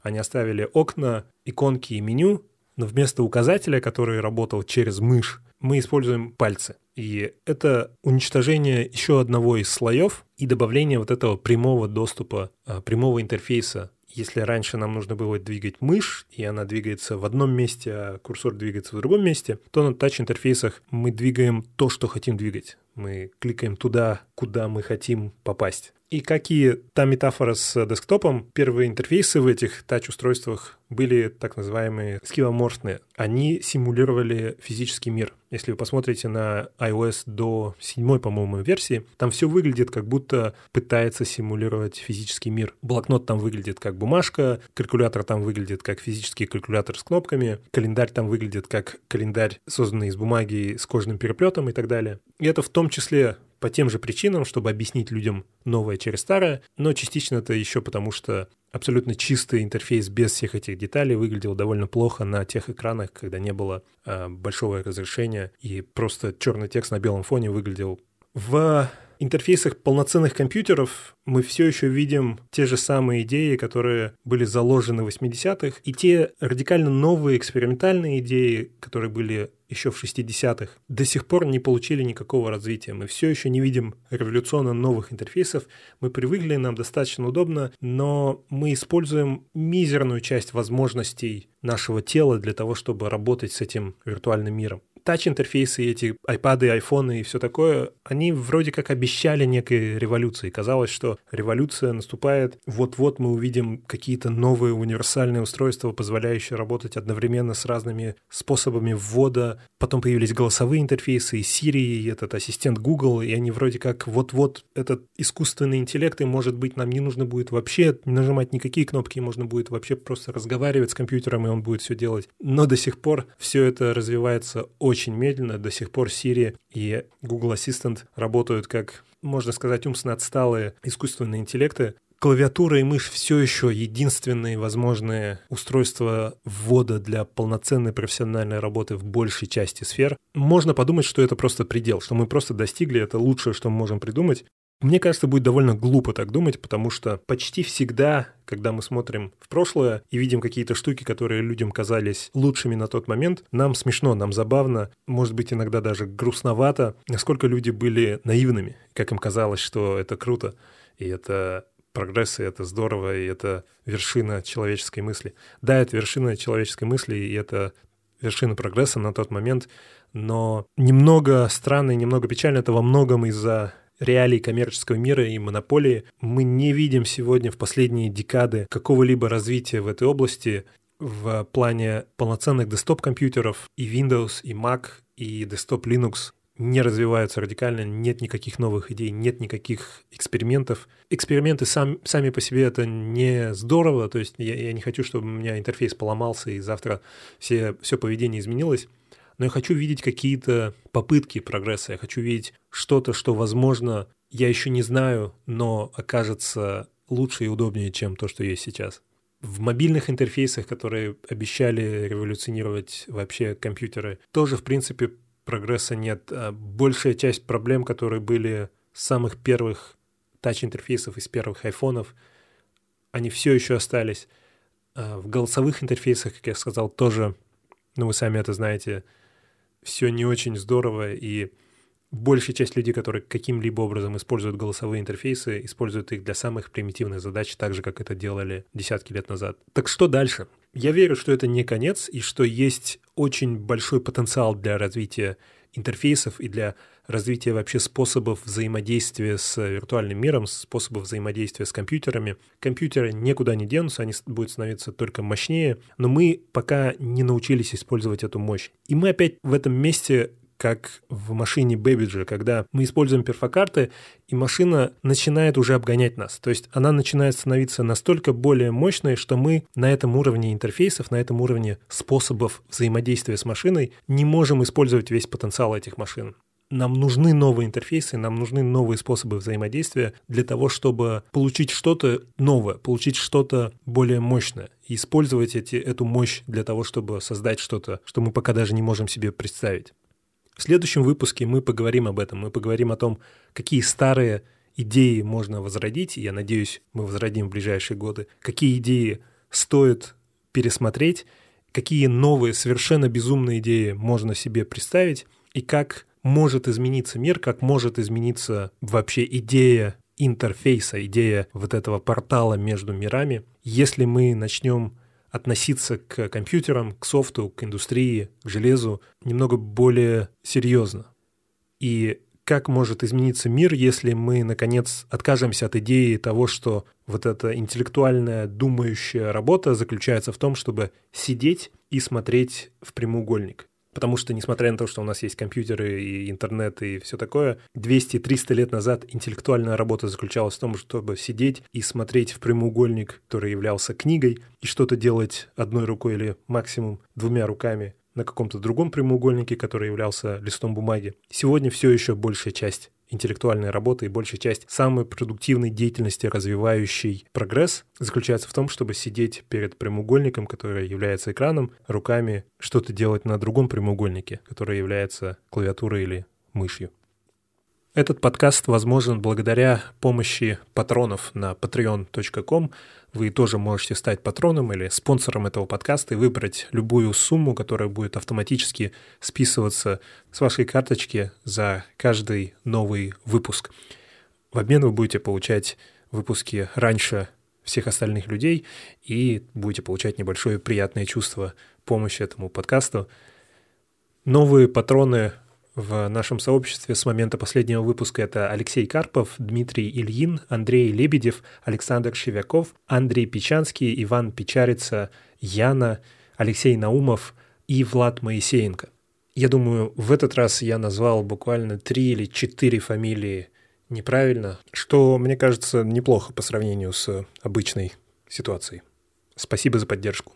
Они оставили окна, иконки и меню, но вместо указателя, который работал через мышь, мы используем пальцы. И это уничтожение еще одного из слоев и добавление вот этого прямого доступа, а, прямого интерфейса. Если раньше нам нужно было двигать мышь, и она двигается в одном месте, а курсор двигается в другом месте, то на тач-интерфейсах мы двигаем то, что хотим двигать. Мы кликаем туда, куда мы хотим попасть. И как и та метафора с десктопом, первые интерфейсы в этих тач-устройствах были так называемые скивоморфные. Они симулировали физический мир. Если вы посмотрите на iOS до седьмой, по-моему, версии, там все выглядит как будто пытается симулировать физический мир. Блокнот там выглядит как бумажка, калькулятор там выглядит как физический калькулятор с кнопками, календарь там выглядит как календарь, созданный из бумаги с кожным переплетом и так далее. И это в том числе по тем же причинам, чтобы объяснить людям новое через старое, но частично это еще потому, что абсолютно чистый интерфейс без всех этих деталей выглядел довольно плохо на тех экранах, когда не было э, большого разрешения, и просто черный текст на белом фоне выглядел. В интерфейсах полноценных компьютеров мы все еще видим те же самые идеи, которые были заложены в 80-х, и те радикально новые экспериментальные идеи, которые были еще в 60-х, до сих пор не получили никакого развития. Мы все еще не видим революционно новых интерфейсов. Мы привыкли, нам достаточно удобно, но мы используем мизерную часть возможностей нашего тела для того, чтобы работать с этим виртуальным миром тач-интерфейсы, эти iPad, айфоны и все такое, они вроде как обещали некой революции. Казалось, что революция наступает, вот-вот мы увидим какие-то новые универсальные устройства, позволяющие работать одновременно с разными способами ввода. Потом появились голосовые интерфейсы, и Siri, и этот ассистент Google, и они вроде как вот-вот этот искусственный интеллект, и может быть нам не нужно будет вообще нажимать никакие кнопки, можно будет вообще просто разговаривать с компьютером, и он будет все делать. Но до сих пор все это развивается очень очень медленно. До сих пор Siri и Google Assistant работают как, можно сказать, умственно отсталые искусственные интеллекты. Клавиатура и мышь все еще единственные возможные устройства ввода для полноценной профессиональной работы в большей части сфер. Можно подумать, что это просто предел, что мы просто достигли, это лучшее, что мы можем придумать. Мне кажется, будет довольно глупо так думать, потому что почти всегда, когда мы смотрим в прошлое и видим какие-то штуки, которые людям казались лучшими на тот момент, нам смешно, нам забавно, может быть, иногда даже грустновато, насколько люди были наивными, как им казалось, что это круто, и это прогресс, и это здорово, и это вершина человеческой мысли. Да, это вершина человеческой мысли, и это вершина прогресса на тот момент, но немного странно и немного печально это во многом из-за реалий коммерческого мира и монополии, мы не видим сегодня в последние декады какого-либо развития в этой области в плане полноценных десктоп-компьютеров и Windows, и Mac, и Desktop Linux не развиваются радикально, нет никаких новых идей, нет никаких экспериментов. Эксперименты сам, сами по себе это не здорово, то есть я, я не хочу, чтобы у меня интерфейс поломался и завтра все, все поведение изменилось но я хочу видеть какие-то попытки прогресса, я хочу видеть что-то, что, возможно, я еще не знаю, но окажется лучше и удобнее, чем то, что есть сейчас. В мобильных интерфейсах, которые обещали революционировать вообще компьютеры, тоже, в принципе, прогресса нет. А большая часть проблем, которые были с самых первых тач-интерфейсов, из первых айфонов, они все еще остались. А в голосовых интерфейсах, как я сказал, тоже, ну вы сами это знаете, все не очень здорово, и большая часть людей, которые каким-либо образом используют голосовые интерфейсы, используют их для самых примитивных задач, так же, как это делали десятки лет назад. Так что дальше? Я верю, что это не конец, и что есть очень большой потенциал для развития интерфейсов и для развития вообще способов взаимодействия с виртуальным миром, способов взаимодействия с компьютерами. Компьютеры никуда не денутся, они будут становиться только мощнее, но мы пока не научились использовать эту мощь. И мы опять в этом месте как в машине Babbage, когда мы используем перфокарты, и машина начинает уже обгонять нас. То есть она начинает становиться настолько более мощной, что мы на этом уровне интерфейсов, на этом уровне способов взаимодействия с машиной не можем использовать весь потенциал этих машин нам нужны новые интерфейсы, нам нужны новые способы взаимодействия для того, чтобы получить что-то новое, получить что-то более мощное. И использовать эти, эту мощь для того, чтобы создать что-то, что мы пока даже не можем себе представить. В следующем выпуске мы поговорим об этом, мы поговорим о том, какие старые идеи можно возродить, я надеюсь, мы возродим в ближайшие годы, какие идеи стоит пересмотреть, какие новые, совершенно безумные идеи можно себе представить, и как может измениться мир, как может измениться вообще идея интерфейса, идея вот этого портала между мирами, если мы начнем относиться к компьютерам, к софту, к индустрии, к железу немного более серьезно. И как может измениться мир, если мы, наконец, откажемся от идеи того, что вот эта интеллектуальная думающая работа заключается в том, чтобы сидеть и смотреть в прямоугольник. Потому что, несмотря на то, что у нас есть компьютеры и интернет и все такое, 200-300 лет назад интеллектуальная работа заключалась в том, чтобы сидеть и смотреть в прямоугольник, который являлся книгой, и что-то делать одной рукой или максимум двумя руками на каком-то другом прямоугольнике, который являлся листом бумаги. Сегодня все еще большая часть интеллектуальной работы и большая часть самой продуктивной деятельности, развивающей прогресс, заключается в том, чтобы сидеть перед прямоугольником, который является экраном, руками что-то делать на другом прямоугольнике, который является клавиатурой или мышью. Этот подкаст возможен благодаря помощи патронов на patreon.com. Вы тоже можете стать патроном или спонсором этого подкаста и выбрать любую сумму, которая будет автоматически списываться с вашей карточки за каждый новый выпуск. В обмен вы будете получать выпуски раньше всех остальных людей и будете получать небольшое приятное чувство помощи этому подкасту. Новые патроны в нашем сообществе с момента последнего выпуска это Алексей Карпов, Дмитрий Ильин, Андрей Лебедев, Александр Шевяков, Андрей Печанский, Иван Печарица, Яна, Алексей Наумов и Влад Моисеенко. Я думаю, в этот раз я назвал буквально три или четыре фамилии неправильно, что, мне кажется, неплохо по сравнению с обычной ситуацией. Спасибо за поддержку.